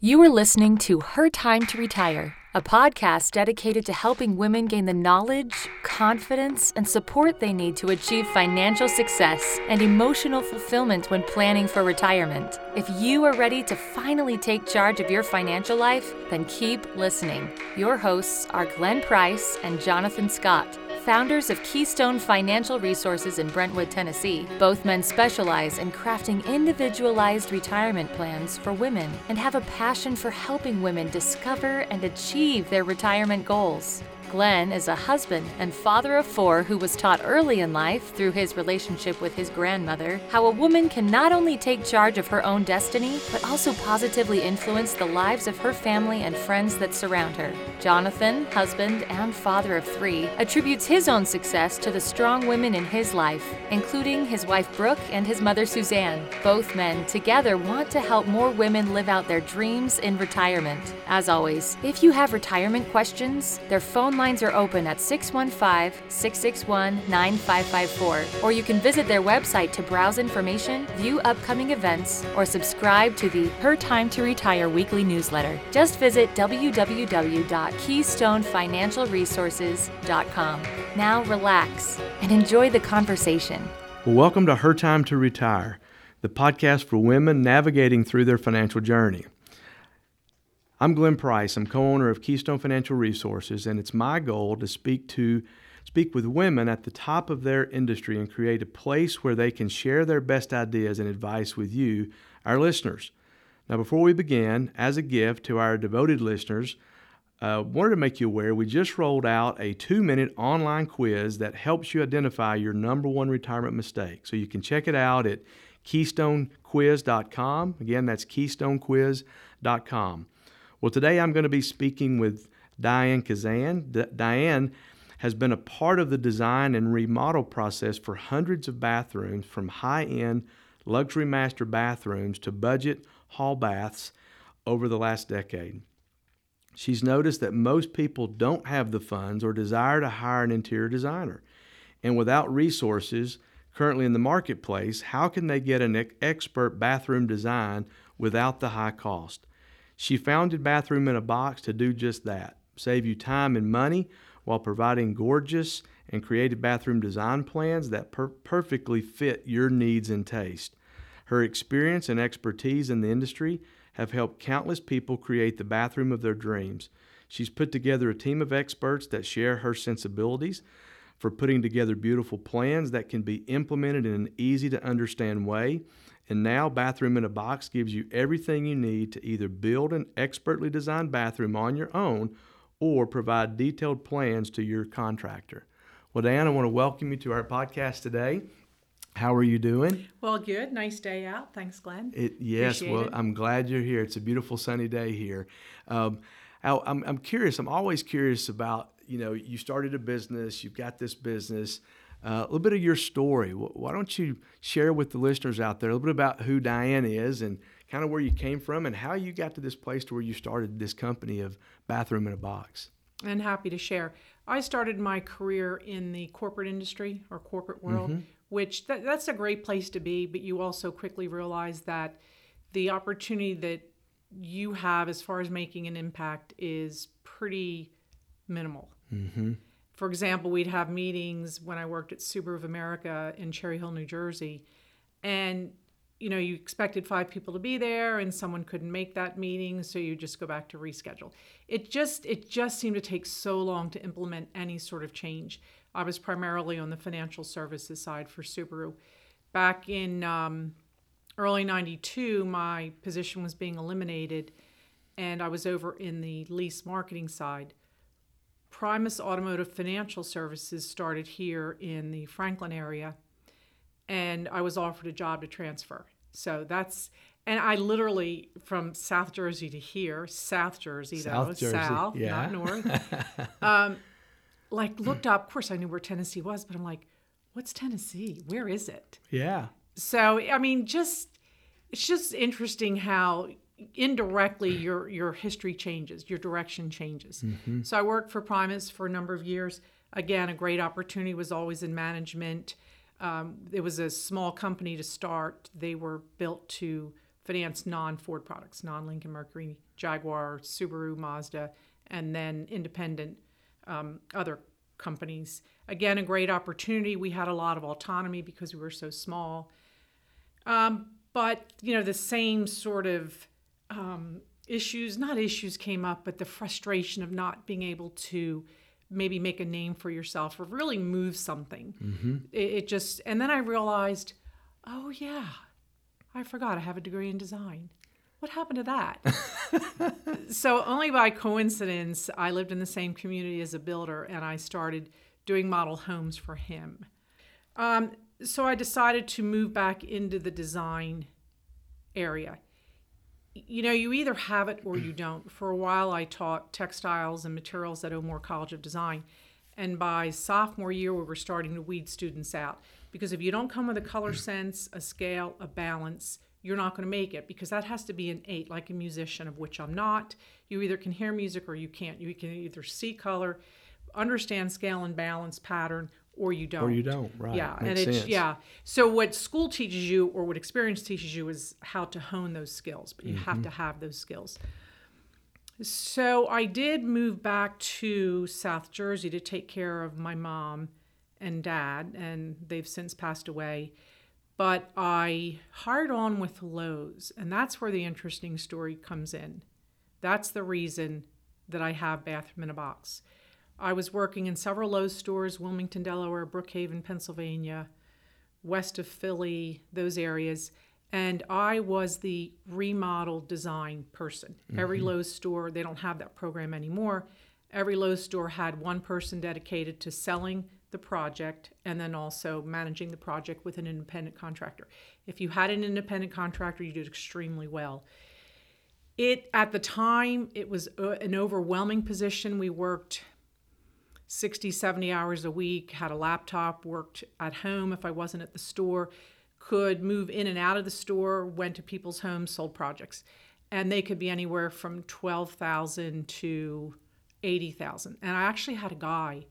You are listening to Her Time to Retire, a podcast dedicated to helping women gain the knowledge, confidence, and support they need to achieve financial success and emotional fulfillment when planning for retirement. If you are ready to finally take charge of your financial life, then keep listening. Your hosts are Glenn Price and Jonathan Scott founders of Keystone Financial Resources in Brentwood, Tennessee. Both men specialize in crafting individualized retirement plans for women and have a passion for helping women discover and achieve their retirement goals. Glenn is a husband and father of four who was taught early in life through his relationship with his grandmother how a woman can not only take charge of her own destiny, but also positively influence the lives of her family and friends that surround her. Jonathan, husband and father of three, attributes his own success to the strong women in his life, including his wife Brooke and his mother Suzanne. Both men together want to help more women live out their dreams in retirement. As always, if you have retirement questions, their phone lines are open at 615 661 9554, or you can visit their website to browse information, view upcoming events, or subscribe to the Her Time to Retire weekly newsletter. Just visit www.keystonefinancialresources.com. Now relax and enjoy the conversation. Well, welcome to Her Time to Retire, the podcast for women navigating through their financial journey. I'm Glenn Price. I'm co-owner of Keystone Financial Resources, and it's my goal to speak to speak with women at the top of their industry and create a place where they can share their best ideas and advice with you, our listeners. Now, before we begin, as a gift to our devoted listeners, uh, wanted to make you aware we just rolled out a two-minute online quiz that helps you identify your number one retirement mistake. So you can check it out at keystonequiz.com. Again, that's keystonequiz.com. Well, today I'm going to be speaking with Diane Kazan. D- Diane has been a part of the design and remodel process for hundreds of bathrooms, from high end luxury master bathrooms to budget hall baths over the last decade. She's noticed that most people don't have the funds or desire to hire an interior designer. And without resources currently in the marketplace, how can they get an expert bathroom design without the high cost? She founded Bathroom in a Box to do just that save you time and money while providing gorgeous and creative bathroom design plans that per- perfectly fit your needs and taste. Her experience and expertise in the industry have helped countless people create the bathroom of their dreams. She's put together a team of experts that share her sensibilities for putting together beautiful plans that can be implemented in an easy to understand way and now, Bathroom in a Box gives you everything you need to either build an expertly designed bathroom on your own or provide detailed plans to your contractor. Well, Dan, I want to welcome you to our podcast today. How are you doing? Well, good. Nice day out. Thanks, Glenn. It, yes. Appreciate well, it. I'm glad you're here. It's a beautiful sunny day here. Um, I, I'm, I'm curious. I'm always curious about you know you started a business. You've got this business. Uh, a little bit of your story. Why don't you share with the listeners out there a little bit about who Diane is and kind of where you came from and how you got to this place to where you started this company of Bathroom in a Box? And happy to share. I started my career in the corporate industry or corporate world, mm-hmm. which th- that's a great place to be, but you also quickly realize that the opportunity that you have as far as making an impact is pretty minimal. Mm-hmm for example, we'd have meetings when I worked at Subaru of America in Cherry Hill, New Jersey, and you know you expected five people to be there, and someone couldn't make that meeting, so you just go back to reschedule. It just it just seemed to take so long to implement any sort of change. I was primarily on the financial services side for Subaru. Back in um, early '92, my position was being eliminated, and I was over in the lease marketing side Primus Automotive Financial Services started here in the Franklin area, and I was offered a job to transfer. So that's and I literally from South Jersey to here, South Jersey South though, Jersey, South, yeah. not North. um, like looked up. Of course, I knew where Tennessee was, but I'm like, what's Tennessee? Where is it? Yeah. So I mean, just it's just interesting how indirectly your your history changes, your direction changes. Mm-hmm. So I worked for Primus for a number of years. Again, a great opportunity was always in management. Um, it was a small company to start. They were built to finance non-Ford products, non-Lincoln Mercury, Jaguar, Subaru, Mazda, and then independent um, other companies. Again, a great opportunity. We had a lot of autonomy because we were so small. Um, but you know, the same sort of um, issues, not issues came up, but the frustration of not being able to maybe make a name for yourself or really move something. Mm-hmm. It, it just, and then I realized, oh yeah, I forgot I have a degree in design. What happened to that? so, only by coincidence, I lived in the same community as a builder and I started doing model homes for him. Um, so, I decided to move back into the design area. You know, you either have it or you don't. For a while, I taught textiles and materials at O'Moore College of Design. And by sophomore year, we were starting to weed students out because if you don't come with a color sense, a scale, a balance, you're not going to make it because that has to be an eight, like a musician, of which I'm not. You either can hear music or you can't. You can either see color, understand scale and balance pattern, or you don't. Or you don't, right? Yeah, Makes and it's sense. yeah. So what school teaches you, or what experience teaches you, is how to hone those skills. But you Mm-hmm. have to have those skills. So I did move back to South Jersey to take care of my mom and dad, and they've since passed away. But I hired on with Lowe's, and that's where the interesting story comes in. That's the reason that I have Bathroom in a Box. I was working in several Lowe's stores, Wilmington, Delaware, Brookhaven, Pennsylvania, west of Philly, those areas. And I was the remodel design person. Every Lowe's store, they don't have that program anymore. Every Lowe's store had one person dedicated to selling the project and then also managing the project with an independent contractor. If you had an independent contractor, you did extremely well. It at the time, it was uh, an overwhelming position. We worked 60, 70 hours a week, had a laptop, worked at home if I wasn't at the store, could move in and out of the store, went to people's homes, sold projects. And they could be anywhere from 12,000 to 80,000. And I actually had a guy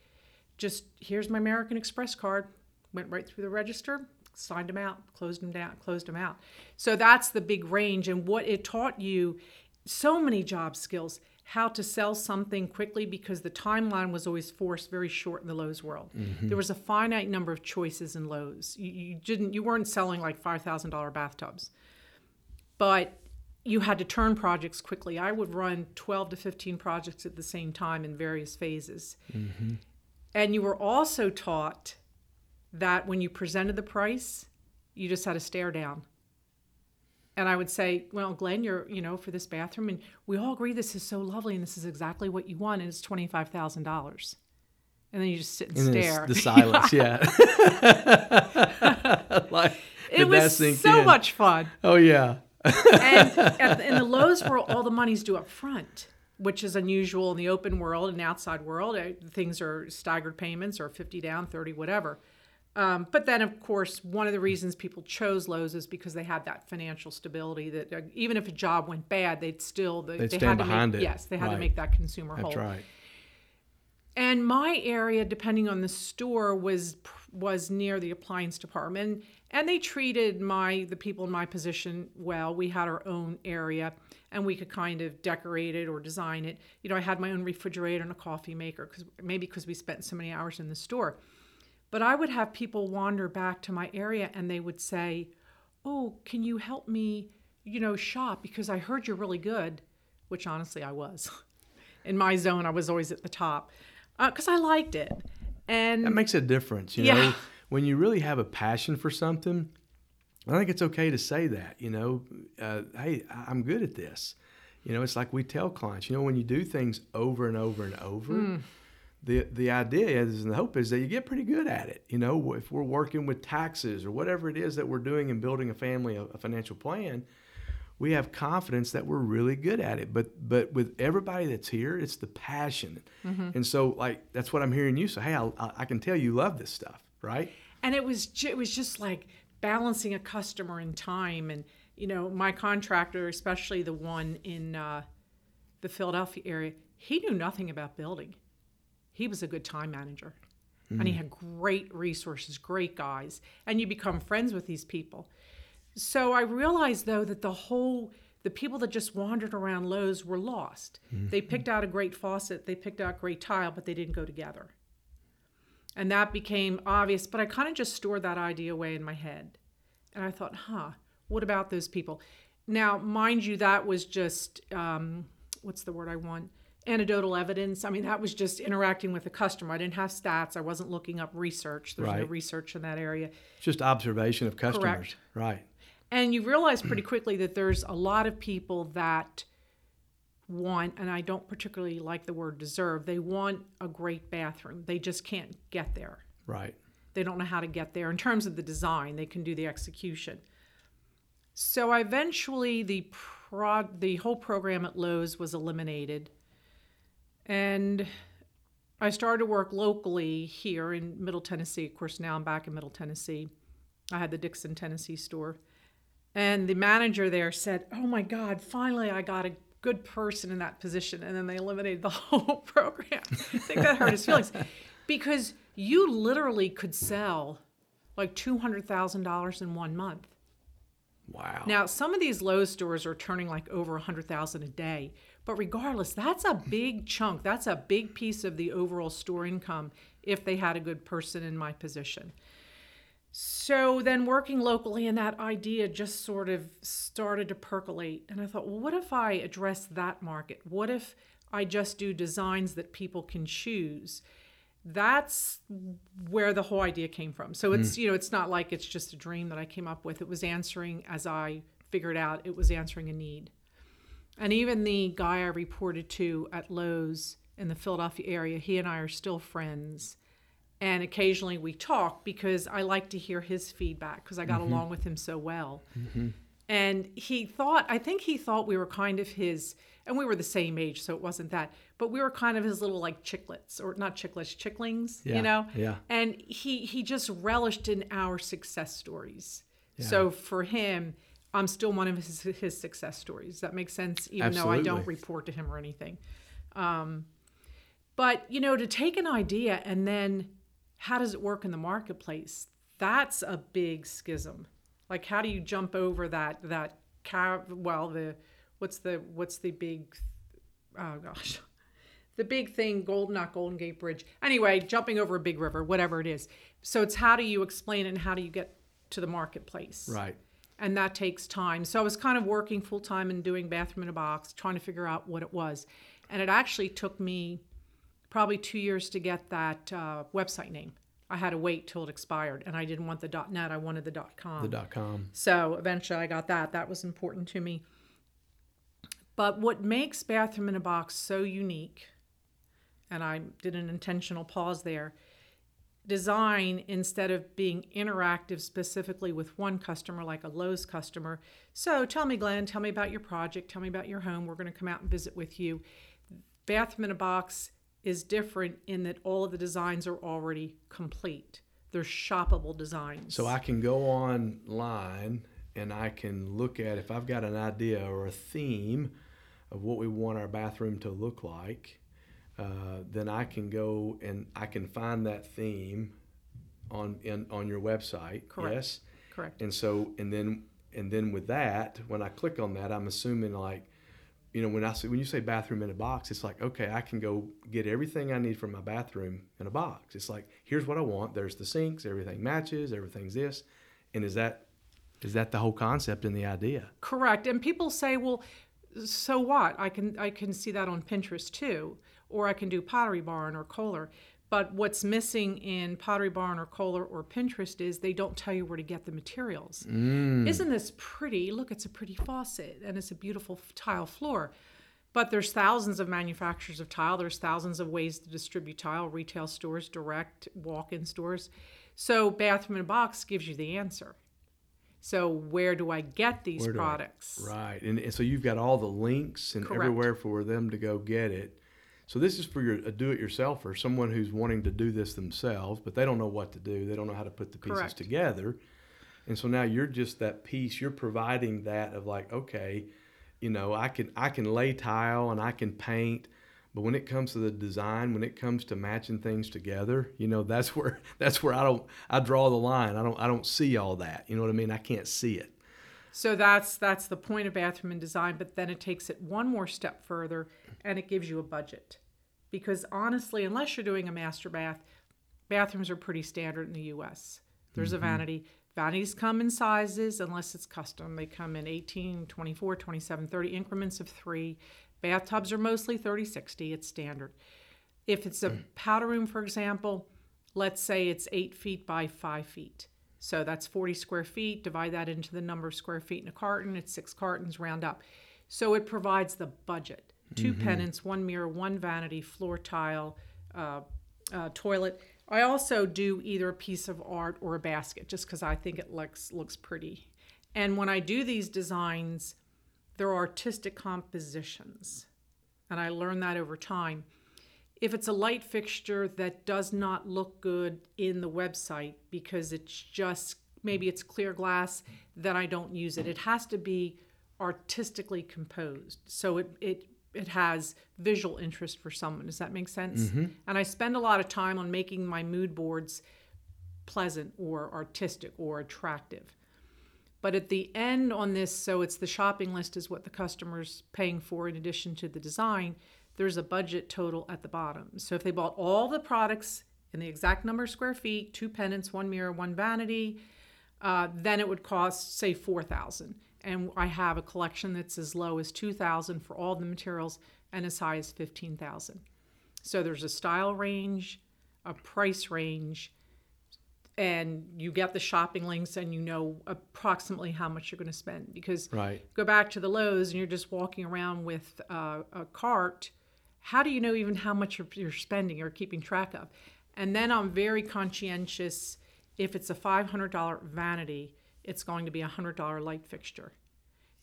just here's my American Express card, went right through the register, signed him out, closed him down, closed him out. So that's the big range and what it taught you so many job skills how to sell something quickly because the timeline was always forced very short in the Lowe's world. Mm-hmm. There was a finite number of choices in Lowe's. You, you didn't you weren't selling like $5,000 bathtubs. But you had to turn projects quickly. I would run 12 to 15 projects at the same time in various phases. Mm-hmm. And you were also taught that when you presented the price, you just had to stare down. And I would say, well, Glenn, you're, you know, for this bathroom, and we all agree this is so lovely and this is exactly what you want, and it's $25,000. And then you just sit and, And stare. the silence, yeah. like, it was so in? much fun. Oh yeah. and at, in the Lowe's world, all the money's due up front, which is unusual in the open world and outside world. Uh, Things are staggered payments or 50 down, 30, whatever. Um, but then, of course, one of the reasons people chose Lowe's is because they had that financial stability that uh, even if a job went bad, they'd still they, They'd they stand had to behind make, it. Yes, they had Right. to make that consumer That's whole. right. And my area, depending on the store, was was near the appliance department, and they treated my the people in my position well. We had our own area, and we could kind of decorate it or design it. You know, I had my own refrigerator and a coffee maker because maybe because we spent so many hours in the store. But I would have people wander back to my area, and they would say, "Oh, can you help me? You know, shop because I heard you're really good," which honestly I was. in my zone, I was always at the top because I liked it. And That makes a difference, you Yeah. know. When you really have a passion for something, I think it's okay to say that. You know, uh, hey, I'm good at this. You know, it's like we tell clients. You know, when you do things over and over and over, Hmm. The the idea is and the hope is that you get pretty good at it. You know, if we're working with taxes or whatever it is that we're doing in building a family, a, a financial plan, we have confidence that we're really good at it. But but with everybody that's here, it's the passion, Mm-hmm. and so like that's what I'm hearing you say. Hey, I, I can tell you love this stuff, right? and it was ju- it was just like balancing a customer in time and you know my contractor especially the one in uh, the philadelphia area he knew nothing about building he was a good time manager and he had great resources great guys and you become friends with these people So I realized though that the whole the people that just wandered around Lowe's were lost. They picked out a great faucet, they picked out great tile, but they didn't go together. And that became obvious, but I kind of just stored that idea away in my head. And I thought, huh, what about those people? Now, mind you, that was just, um, what's the word I want? Anecdotal evidence. I mean, that was just interacting with the customer. I didn't have stats. I wasn't looking up research. There's no research in that area. Just observation of customers. Correct. Right. And you realize pretty quickly that there's a lot of people that want, and I don't particularly like the word deserve, they want a great bathroom. They just can't get there. Right. They don't know how to get there. In terms of the design, they can do the execution. So eventually, the prod, the whole program at Lowe's was eliminated, and I started to work locally here in Middle Tennessee. Of course, now I'm back in Middle Tennessee. I had the Dickson, Tennessee store, and the manager there said, "Oh my God, finally I got a." Good person in that position, and then they eliminated the whole program. I think that hurt his feelings because you literally could sell like $200,000 in one month. Wow. Now, some of these Lowe's stores are turning like over 100,000 a day, but regardless, that's a big chunk. That's a big piece of the overall store income if they had a good person in my position. So then working locally and that idea just sort of started to percolate and I thought, well, what if I address that market? What if I just do designs that people can choose? that's where the whole idea came from. So it's hmm. you know it's not like it's just a dream that I came up with. It was answering as I figured out it was answering a need. And even the guy I reported to at Lowe's in the Philadelphia area, he and I are still friends. And occasionally we talk because I like to hear his feedback because I got mm-hmm. along with him so well. Mm-hmm. And he thought, I think he thought we were kind of his, and we were the same age, so it wasn't that, but we were kind of his little like chicklets, or not chicklets, chicklings, Yeah, you know? yeah. And he he just relished in our success stories. So for him, I'm still one of his his success stories. Does that make sense? Even though I don't report to him or anything. Um, but you know, to take an idea and then how does it work in the marketplace? That's a big schism. Like, how do you jump over that that? Well, the what's the what's the big? Oh gosh, the big thing, gold not Golden Gate Bridge. Anyway, jumping over a big river, whatever it is. So it's how do you explain it and how do you get to the marketplace? Right. And that takes time. So I was kind of working full time and doing bathroom in a box, trying to figure out what it was. And it actually took me probably two years to get that uh, website name. I had to wait till it expired, and I didn't want the .net. I wanted the .com. The com. So eventually I got that. That was important to me. But what makes Bathroom in a Box so unique, and I did an intentional pause there, design instead of being interactive specifically with one customer like a Lowe's customer. So tell me, Glenn, tell me about your project, tell me about your home. We're going to come out and visit with you. Bathroom in a Box is different in that all of the designs are already complete. They're shoppable designs. So I can go online and I can look at if I've got an idea or a theme of what we want our bathroom to look like. Uh, then I can go and I can find that theme on in, on your website. Correct. Yes. Correct. And so and then and then with that, when I click on that, I'm assuming like, you know, when I say when you say bathroom in a box, it's like okay, I can go get everything I need from my bathroom in a box. It's like here's what I want. There's the sinks, everything matches, everything's this, and is that is that the whole concept and the idea? Correct. And people say, well, so what? I can I can see that on Pinterest too, or I can do Pottery Barn or Kohler. But what's missing in Pottery Barn or Kohler or Pinterest is they don't tell you where to get the materials. Mm. Isn't this pretty? Look, it's a pretty faucet and it's a beautiful tile floor. But there's thousands of manufacturers of tile. There's thousands of ways to distribute tile, retail stores, direct walk-in stores. So bathroom in a box gives you the answer. So where do I get these do I- products? Right. And, and so you've got all the links and Correct. everywhere for them to go get it. So this is for your a do-it-yourselfer, someone who's wanting to do this themselves, but they don't know what to do. They don't know how to put the pieces Correct. together. And so now you're just that piece. You're providing that of like, okay, you know, I can I can lay tile and I can paint, but when it comes to the design, when it comes to matching things together, you know, that's where that's where I don't I draw the line. I don't I don't see all that. You know what I mean? I can't see it. So that's that's the point of bathroom and design, but then it takes it one more step further and it gives you a budget. Because honestly, unless you're doing a master bath, bathrooms are pretty standard in the US. There's a mm-hmm. vanity. Vanities come in sizes unless it's custom. They come in 18, 24, 27, 30 increments of 3. Bathtubs are mostly 30, 60. It's standard. If it's a mm. powder room, for example, let's say it's 8 feet by 5 feet. So that's 40 square feet. Divide that into the number of square feet in a carton. It's six cartons, round up. So it provides the budget 2 pendants, one mirror, one vanity, floor tile, uh, uh, toilet. I also do either a piece of art or a basket just because I think it looks looks pretty. And when I do these designs, they're artistic compositions, and I learned that over time. If it's a light fixture that does not look good in the website because it's just maybe it's clear glass, then I don't use it. It has to be artistically composed, so it it it has visual interest for someone. Does that make sense? Mm-hmm. And I spend a lot of time on making my mood boards pleasant or artistic or attractive. But at the end on this, so it's the shopping list is what the customer's paying for in addition to the design, there's a budget total at the bottom. So if they bought all the products in the exact number of square feet, two pendants, one mirror, one vanity, uh, then it would cost say 4000 and I have a collection that's as low as 2000 for all the materials and as high as 15000 so there's a style range, a price range, and you get the shopping links and you know approximately how much you're going to spend. Because Right. go back to the Lowe's and you're just walking around with uh, a cart, how do you know even how much you're, you're spending or keeping track of? And then I'm very conscientious. If it's a $500 vanity, it's going to be a $100 light fixture.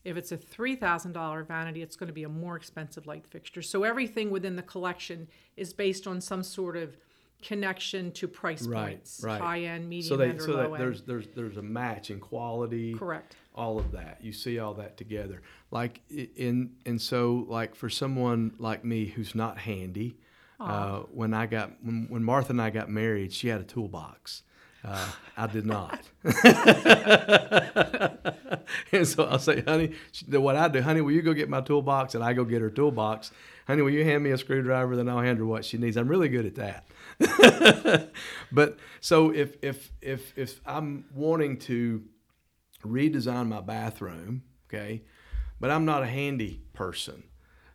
If it's a $3,000 vanity, it's going to be a more expensive light fixture. So everything within the collection is based on some sort of connection to price Right, points, right. high end, medium So they end, or so low end. there's there's there's a match in quality. Correct. All of that. You see all that together. Like in and so like for someone like me who's not handy, uh, when I got when, when Martha and I got married, she had a toolbox. Uh, I did not. and so I'll say, honey, what I do, honey, will you go get my toolbox? And I go get her toolbox. Honey, will you hand me a screwdriver? Then I'll hand her what she needs. I'm really good at that. but so if if if if I'm wanting to redesign my bathroom, okay, but I'm not a handy person.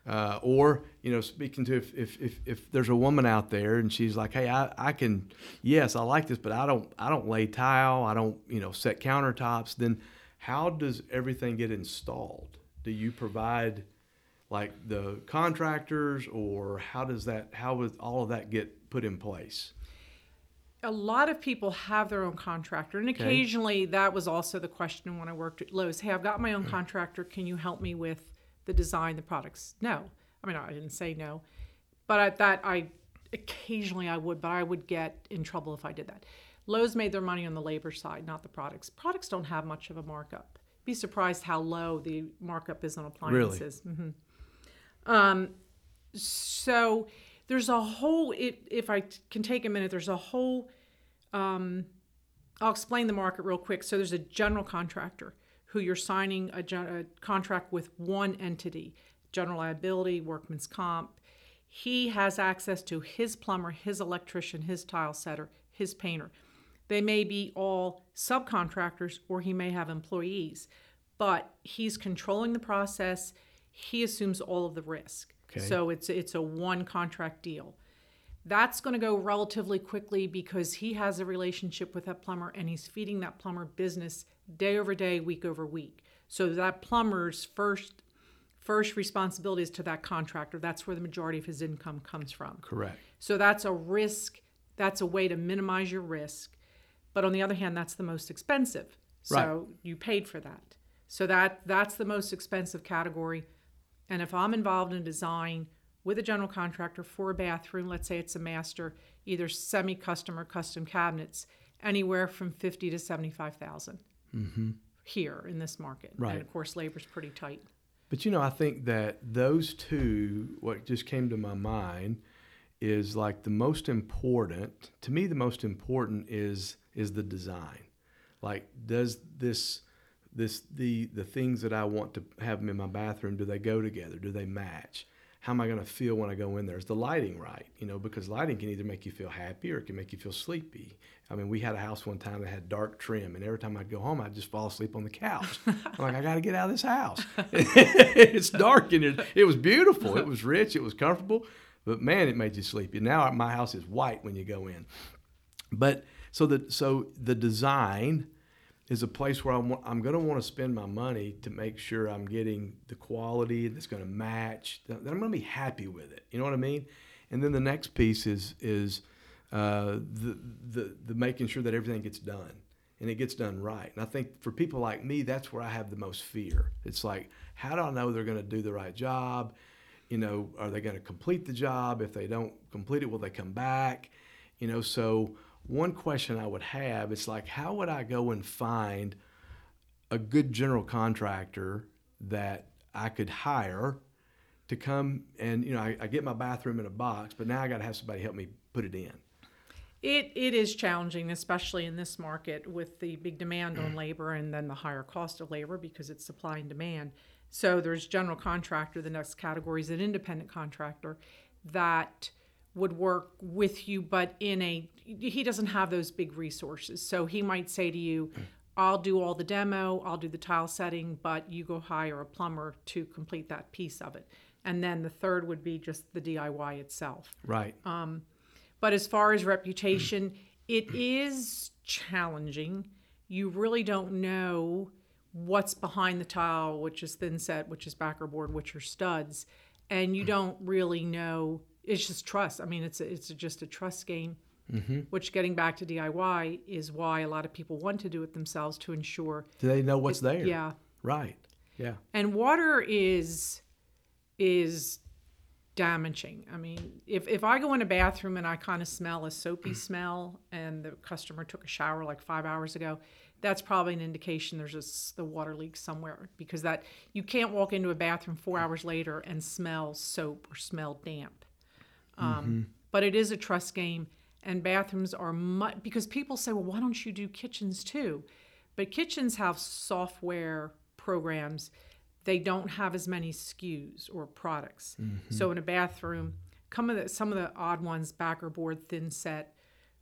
Uh, or you know, speaking to if, if if if there's a woman out there and she's like, hey, I, I can, yes, I like this, but I don't I don't lay tile, I don't you know set countertops. Then how does everything get installed? Do you provide like the contractors, or how does that how would all of that get put in place? A lot of people have their own contractor, and occasionally that was also the question when I worked at Lowe's. Hey, I've got my own contractor. Can you help me with the design, the products? No, I mean I didn't say no, but I, that I occasionally I would, but I would get in trouble if I did that. Lowe's made their money on the labor side, not the products. Products don't have much of a markup. Be surprised how low the markup is on appliances. Mhm. Um, so there's a whole if, if i can take a minute there's a whole um, i'll explain the market real quick. So there's a general contractor who you're signing a, a contract with one entity general liability workman's comp. He has access to his plumber his electrician his tile setter his painter. They may be all subcontractors or he may have employees but he's controlling the process. He assumes all of the risk Okay. so it's it's a one contract deal. That's going to go relatively quickly because he has a relationship with that plumber and he's feeding that plumber business day over day, week over week. So that plumber's first first responsibility is to that contractor. That's where the majority of his income comes from. Correct. So that's a risk. That's a way to minimize your risk. But on the other hand, that's the most expensive. So Right. you paid for that. So that that's the most expensive category. And if I'm involved in design with a general contractor for a bathroom, let's say it's a master, either semi-custom or custom cabinets, anywhere from fifty to seventy-five mm-hmm. here in this market. Right. And of course, labor's pretty tight. But you know, I think that those two, what just came to my mind, is like the most important. To me, the most important is is the design. Like, does this this the the things that I want to have them in my bathroom. Do they go together? Do they match? How am I going to feel when I go in there? Is the lighting right? You know, because lighting can either make you feel happy or it can make you feel sleepy. I mean, we had a house one time that had dark trim, and every time I'd go home, I'd just fall asleep on the couch. I'm like, I got to get out of this house. it's dark and it, it was beautiful. It was rich. It was comfortable, but man, it made you sleepy. Now my house is white when you go in. But so the so the design is a place where I'm, I'm going to want to spend my money to make sure I'm getting the quality that's going to match, that I'm going to be happy with it. You know what I mean? And then the next piece is is uh, the, the the making sure that everything gets done and it gets done right. And I think for people like me, that's where I have the most fear. It's like, how do I know they're going to do the right job? You know, are they going to complete the job? If they don't complete it, will they come back? You know, so one question I would have is like, how would I go and find a good general contractor that I could hire to come and, you know, I, I get my bathroom in a box, but now I got to have somebody help me put it in. It, it is challenging, especially in this market with the big demand on mm. labor and then the higher cost of labor because it's supply and demand. So there's general contractor, the next category is an independent contractor that would work with you, but in a he doesn't have those big resources. So he might say to you, I'll do all the demo, I'll do the tile setting, but you go hire a plumber to complete that piece of it. And then the third would be just the DIY itself. Right. Um, but as far as reputation, it is challenging. You really don't know what's behind the tile, which is thin set, which is backer board, which are studs, and you don't really know it's just trust. I mean, it's a, it's just a trust game. Mm-hmm. Which, getting back to DIY, is why a lot of people want to do it themselves to ensure. Do they know what's it, there? Yeah. Right. Yeah. And water is is damaging. I mean, if if I go in a bathroom and I kind of smell a soapy smell, and the customer took a shower like five hours ago, that's probably an indication there's a, the water leak somewhere because that you can't walk into a bathroom four hours later and smell soap or smell damp. Um, mm-hmm. But it is a trust game, and bathrooms are much because people say, well, why don't you do kitchens too? But kitchens have software programs. They don't have as many SKUs or products. Mm-hmm. So in a bathroom, some of the, some of the odd ones, backer board, thin set,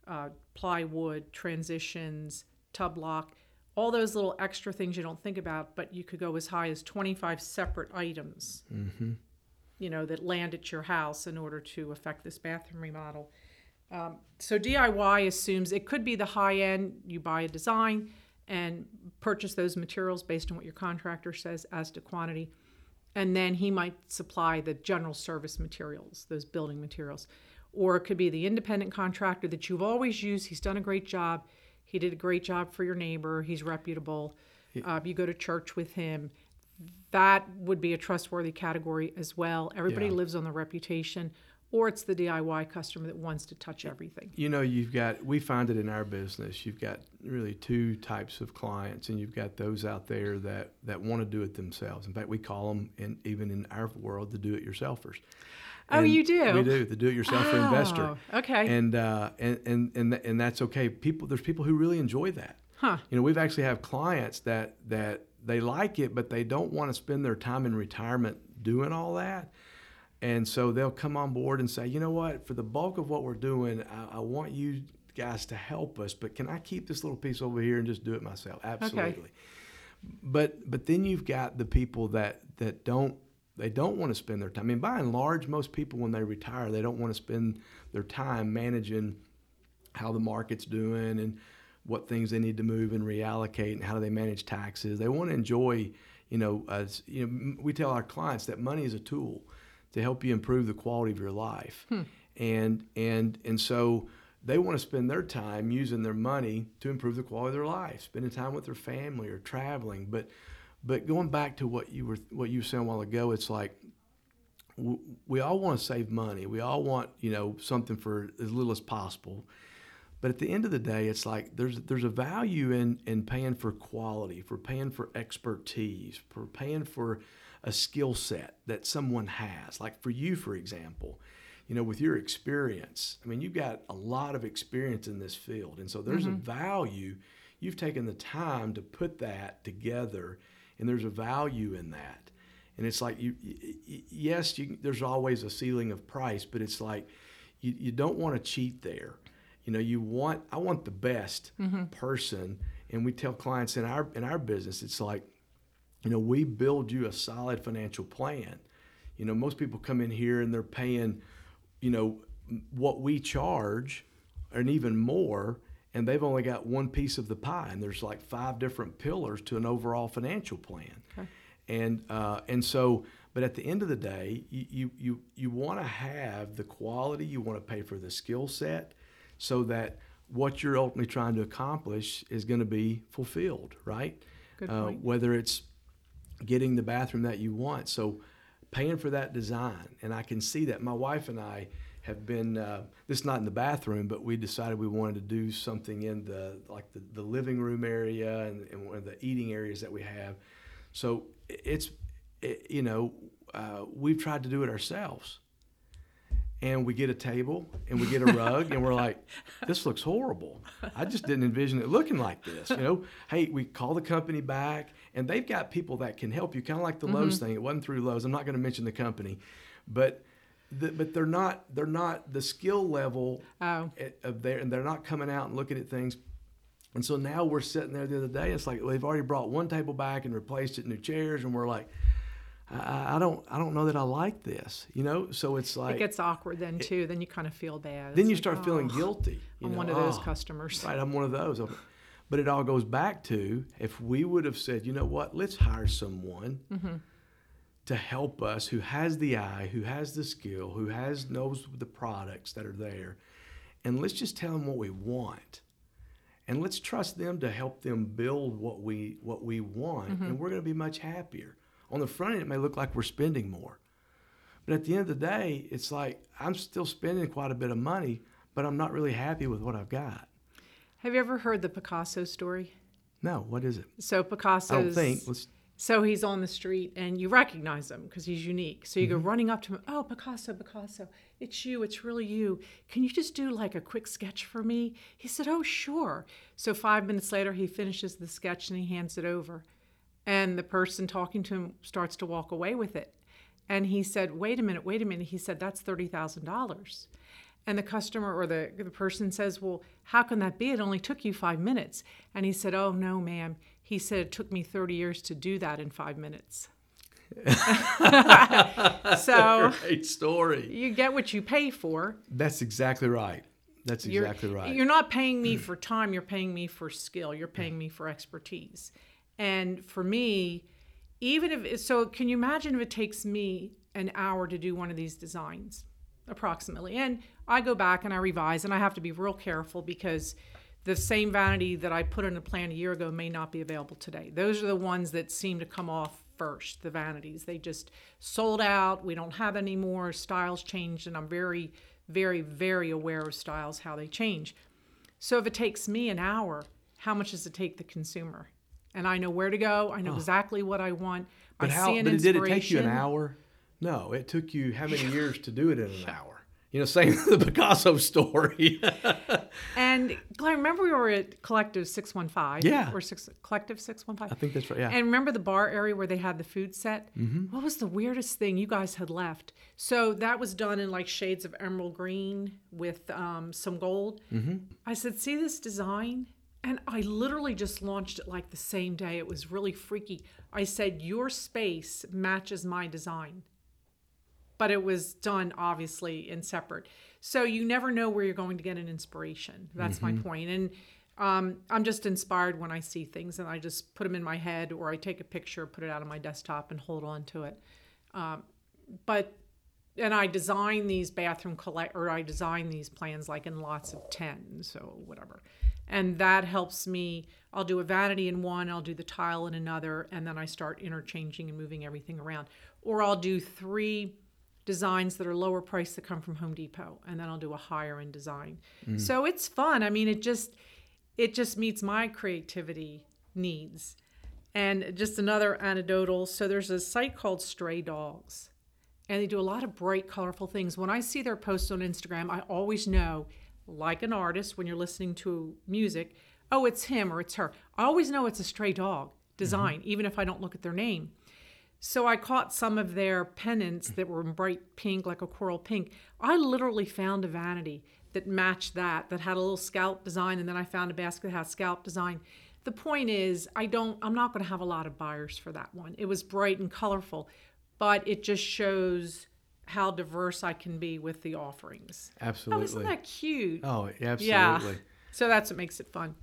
uh, plywood, transitions, tub lock, all those little extra things you don't think about, but you could go as high as 25 separate items. Mm-hmm you know, that land at your house in order to affect this bathroom remodel. Um, so DIY assumes it could be the high end. You buy a design and purchase those materials based on what your contractor says as to quantity. And then he might supply the general service materials, those building materials. Or it could be the independent contractor that you've always used. He's done a great job. He did a great job for your neighbor. He's reputable. Uh, you go to church with him that would be a trustworthy category as well. Everybody yeah. lives on the reputation, or it's the DIY customer that wants to touch everything. You know, you've got, we find it in our business, you've got really two types of clients, and you've got those out there that, that want to do it themselves. In fact, we call them, in, even in our world, the do it yourselfers. Oh, you do. We do the do-it-yourself oh, investor. Okay. And uh, and and and and that's okay. People, there's people who really enjoy that. Huh. You know, we've actually have clients that that they like it, but they don't want to spend their time in retirement doing all that. And so they'll come on board and say, you know what, for the bulk of what we're doing, I, I want you guys to help us, but can I keep this little piece over here and just do it myself? Absolutely. Okay. But but then you've got the people that that don't they don't want to spend their time. I mean, by and large, most people when they retire, they don't want to spend their time managing how the market's doing and what things they need to move and reallocate and how do they manage taxes. They want to enjoy, you know, as you know, we tell our clients that money is a tool to help you improve the quality of your life. Hmm. And and and so they want to spend their time using their money to improve the quality of their life, spending time with their family or traveling. But but going back to what you were what you were saying a while ago, it's like we all want to save money. We all want, you know, something for as little as possible. But at the end of the day, it's like there's there's a value in in paying for quality, for paying for expertise, for paying for a skill set that someone has. Like for you, for example, you know, with your experience, I mean, you've got a lot of experience in this field, and so there's mm-hmm. a value. you've taken the time to put that together, and there's a value in that. And it's like you, yes, you, there's always a ceiling of price, but it's like you, you don't want to cheat there. You know, you want I want the best mm-hmm. person, and we tell clients in our in our business, it's like, you know, we build you a solid financial plan. You know, most people come in here and they're paying, you know, what we charge, and even more, and they've only got one piece of the pie, and there's like five different pillars to an overall financial plan. Okay. And uh, and so, but at the end of the day, you you you, you want to have the quality, you want to pay for the skill set, so that what you're ultimately trying to accomplish is going to be fulfilled, right? Good uh, point. Uh, whether it's getting the bathroom that you want, so paying for that design, and I can see that. My wife and I have been uh, this is not in the bathroom, but we decided we wanted to do something in the like the, the living room area and, and one of the eating areas that we have. So it's it, you know uh, we've tried to do it ourselves, and we get a table and we get a rug and we're like, this looks horrible. I just didn't envision it looking like this. You know, hey, we call the company back and they've got people that can help you, kind of like the mm-hmm. Lowe's thing. It wasn't through Lowe's. I'm not going to mention the company, but the, but they're not they're not the skill level oh. of there, and they're not coming out and looking at things. And so now we're sitting there the other day. It's like they've already brought one table back and replaced it new chairs, and we're like, I, I, don't I don't know that I like this, you know. So it's like it gets awkward then too. It, then you kind of feel bad. Then it's you like, start oh, feeling guilty. I'm know? one of those oh, customers. Right, I'm one of those. But it all goes back to if we would have said, you know what, let's hire someone. Mm-hmm to help us who has the eye, who has the skill, who has knows the products that are there. And let's just tell them what we want. And let's trust them to help them build what we what we want mm-hmm. and we're going to be much happier. On the front end it may look like we're spending more. But at the end of the day, it's like I'm still spending quite a bit of money, but I'm not really happy with what I've got. Have you ever heard the Picasso story? No, what is it? So Picasso. I don't think. Let's so he's on the street and you recognize him because he's unique. So you mm-hmm. go running up to him, oh, Picasso, Picasso, it's you, it's really you. Can you just do like a quick sketch for me? He said, oh, sure. So five minutes later, he finishes the sketch and he hands it over. And the person talking to him starts to walk away with it. And he said, wait a minute, wait a minute. He said, that's $30,000. And the customer or the, the person says, Well, how can that be? It only took you five minutes. And he said, Oh, no, ma'am. He said, It took me 30 years to do that in five minutes. so, great story. You get what you pay for. That's exactly right. That's exactly you're, right. You're not paying me for time, you're paying me for skill, you're paying me for expertise. And for me, even if so, can you imagine if it takes me an hour to do one of these designs? approximately. And I go back and I revise, and I have to be real careful because the same vanity that I put in a plan a year ago may not be available today. Those are the ones that seem to come off first, the vanities. They just sold out. We don't have any more. Styles changed, and I'm very, very, very aware of styles, how they change. So if it takes me an hour, how much does it take the consumer? And I know where to go. I know oh. exactly what I want. But I how? See an but did it take you an hour? No, it took you how many years to do it in an hour? You know, same the Picasso story. and Glenn, remember we were at Collective 615? Yeah. Or six, Collective 615? I think that's right, yeah. And remember the bar area where they had the food set? Mm-hmm. What was the weirdest thing you guys had left? So that was done in like shades of emerald green with um, some gold. Mm-hmm. I said, see this design? And I literally just launched it like the same day. It was really freaky. I said, Your space matches my design but it was done obviously in separate. So you never know where you're going to get an inspiration. That's mm-hmm. my point. And um, I'm just inspired when I see things and I just put them in my head or I take a picture, put it out on my desktop and hold on to it. Um, but and I design these bathroom collect or I design these plans like in lots of 10, so whatever. And that helps me. I'll do a vanity in one, I'll do the tile in another, and then I start interchanging and moving everything around. Or I'll do three designs that are lower price that come from Home Depot, and then I'll do a higher end design. Mm. So it's fun. I mean, it just it just meets my creativity needs. And just another anecdotal. So there's a site called Stray Dogs, and they do a lot of bright, colorful things. When I see their posts on Instagram, I always know, like an artist, when you're listening to music, oh, it's him or it's her. I always know it's a stray dog design, mm-hmm. even if I don't look at their name. So I caught some of their pendants that were in bright pink, like a coral pink. I literally found a vanity that matched that, that had a little scalp design, and then I found a basket that had scalp design. The point is, I don't, I'm not going to have a lot of buyers for that one. It was bright and colorful, but it just shows how diverse I can be with the offerings. Absolutely. Oh, isn't that cute? Oh, absolutely. Yeah. So that's what makes it fun.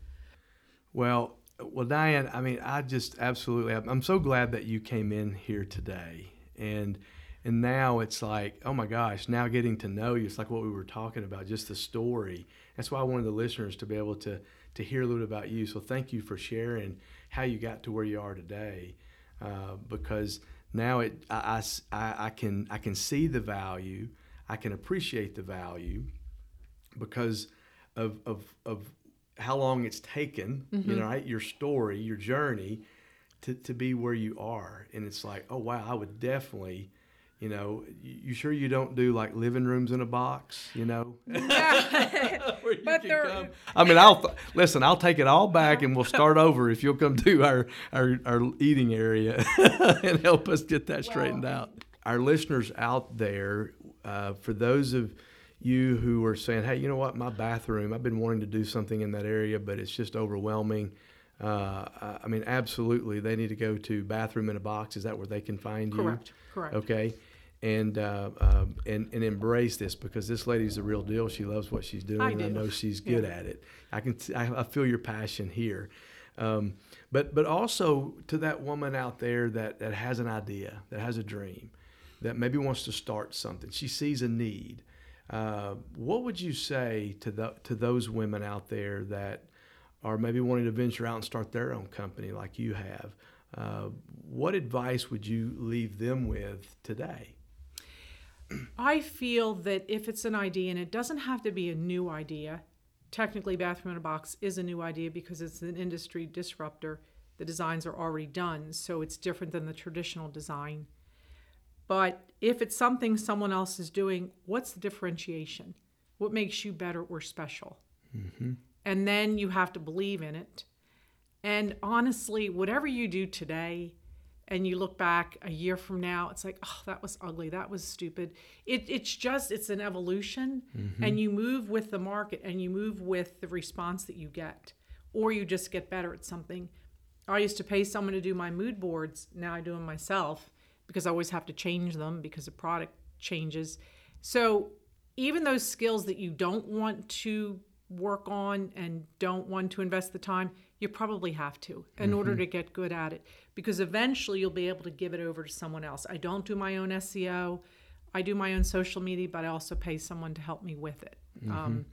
Well, well, Diane, I mean, I just absolutely, I'm so glad that you came in here today, and and now it's like, oh my gosh, now getting to know you, it's like what we were talking about, just the story. That's why I wanted the listeners to be able to to hear a little bit about you. So thank you for sharing how you got to where you are today, uh, because now it, I, I, I can I can see the value, I can appreciate the value, because of of of how long it's taken, you mm-hmm. know, right? Your story, your journey to, to be where you are. And it's like, oh, wow, I would definitely, you know, you, you sure you don't do like living rooms in a box, you know? Where you But can they're- come- I mean, I'll th- listen. I'll take it all back, and we'll start over if you'll come to our our, our eating area and help us get that straightened out. Our listeners out there, uh, for those of you who are saying, "Hey, you know what? My bathroom. I've been wanting to do something in that area, but it's just overwhelming." Uh, I- mean, absolutely, they need to go to bathroom in a box. Is that where they can find you? Correct, correct. Okay. And, uh, um, and and embrace this because this lady's the real deal. She loves what she's doing, I and I know she's good Yeah. at it. I can t- I, I feel your passion here, um, but but also to that woman out there that that has an idea, that has a dream, that maybe wants to start something. She sees a need. Uh, what would you say to the to those women out there that are maybe wanting to venture out and start their own company like you have? Uh, what advice would you leave them with today? I feel that if it's an idea, and it doesn't have to be a new idea, technically, bathroom in a box is a new idea because it's an industry disruptor. The designs are already done, so it's different than the traditional design. But if it's something someone else is doing, what's the differentiation? What makes you better or special? And then you have to believe in it. And honestly, whatever you do today, and you look back a year from now, it's like, oh, that was ugly. That was stupid. It, it's just, it's an evolution. Mm-hmm. And you move with the market and you move with the response that you get, or you just get better at something. I used to pay someone to do my mood boards. Now I do them myself because I always have to change them because the product changes. So even those skills that you don't want to work on and don't want to invest the time, you probably have to in order to get good at it because eventually you'll be able to give it over to someone else. I don't do my own SEO. I do my own social media, but I also pay someone to help me with it. Um,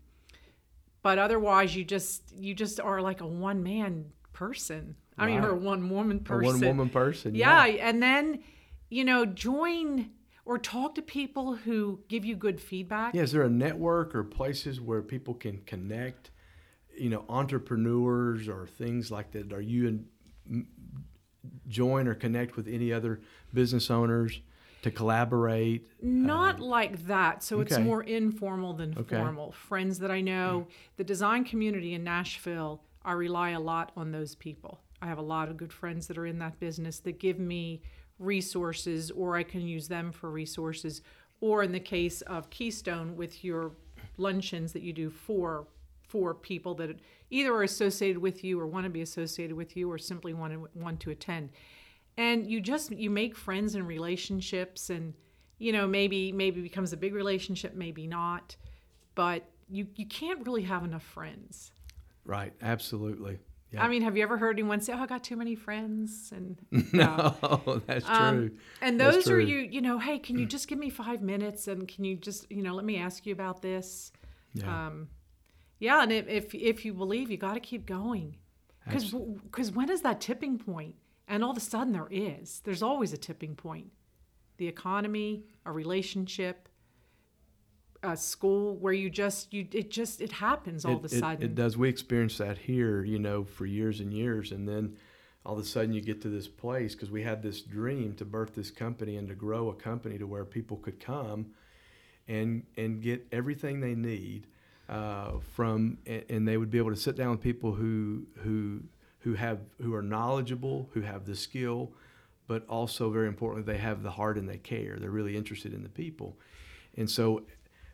but otherwise, you just you just are like a one man person. I mean, or a one woman person. A one woman person. Yeah, and then you know, join or talk to people who give you good feedback. Yeah, is there a network or places where people can connect? You know, entrepreneurs or things like that. Are you in, m- join or connect with any other business owners to collaborate? Not um, like that. So it's more informal than Okay. formal. Friends that I know, mm. the design community in Nashville, I rely a lot on those people. I have a lot of good friends that are in that business that give me resources, or I can use them for resources. Or in the case of Keystone, with your luncheons that you do for for people that either are associated with you or want to be associated with you or simply want to want to attend and you just you make friends and relationships and you know maybe maybe becomes a big relationship maybe not but you you can't really have enough friends Right, absolutely. I mean have you ever heard anyone say oh i got too many friends and no, that's true. Um, and That's those are true. you you know hey can you just give me five minutes and can you just you know let me ask you about this? Yeah. um yeah and if if, if you believe you got to keep going. Because because when is that tipping point? And all of a sudden there is. There's always a tipping point. The economy a relationship a school where you just you it just it happens all it, of a it- sudden It, does. We experienced that here, you know, for years and years, and then all of a sudden you get to this place because we had this dream to birth this company and to grow a company to where people could come and and get everything they need. uh, from, and they would be able to sit down with people who who who have who are knowledgeable, who have the skill, but also very importantly, they have the heart and they care. They're really interested in the people, and so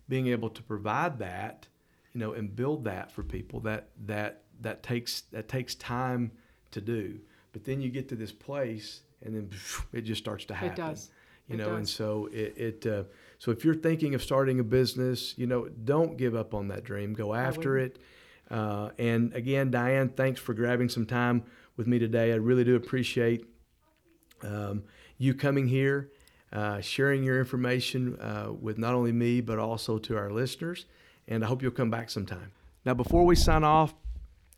being able to provide that, you know, and build that for people that that that takes that takes time to do. But then you get to this place, and then it just starts to happen. It does. You it know, does. and so it. it uh, so if you're thinking of starting a business, you know, don't give up on that dream. Go after it. Uh, and again, Diane, thanks for grabbing some time with me today. I really do appreciate um, you coming here, uh, sharing your information uh, with not only me, but also to our listeners. And I hope you'll come back sometime. Now, before we sign off,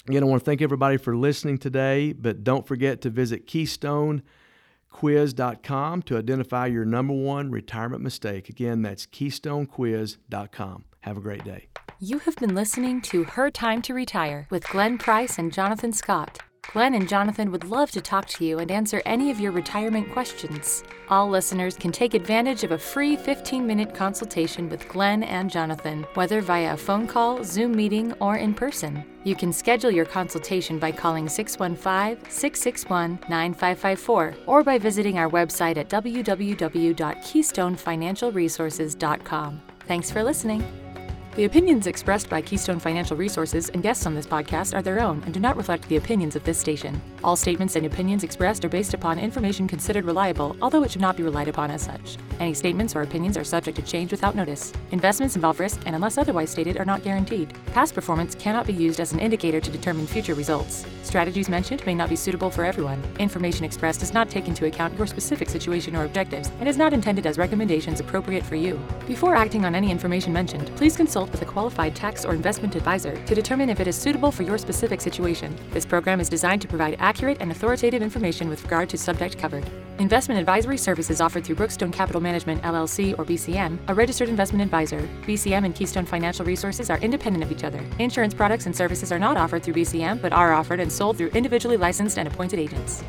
again, I want to thank everybody for listening today, but don't forget to visit KeystoneQuiz.com to identify your number one retirement mistake. Again, that's KeystoneQuiz.com. Have a great day. You have been listening to Her Time to Retire with Glenn Price and Jonathan Scott. Glenn and Jonathan would love to talk to you and answer any of your retirement questions. All listeners can take advantage of a free 15 minute consultation with Glenn and Jonathan, whether via a phone call, Zoom meeting, or in person. You can schedule your consultation by calling 615 661 9554 or by visiting our website at www.keystonefinancialresources.com. Thanks for listening. The opinions expressed by Keystone Financial Resources and guests on this podcast are their own and do not reflect the opinions of this station. All statements and opinions expressed are based upon information considered reliable, although it should not be relied upon as such. Any statements or opinions are subject to change without notice. Investments involve risk and, unless otherwise stated, are not guaranteed. Past performance cannot be used as an indicator to determine future results. Strategies mentioned may not be suitable for everyone. Information expressed does not take into account your specific situation or objectives and is not intended as recommendations appropriate for you. Before acting on any information mentioned, please consult with a qualified tax or investment advisor to determine if it is suitable for your specific situation. This program is designed to provide accurate and authoritative information with regard to subject covered. Investment advisory services offered through Brookstone Capital Management LLC or BCM, a registered investment advisor. BCM and Keystone Financial Resources are independent of each other. Insurance products and services are not offered through BCM but are offered and sold through individually licensed and appointed agents.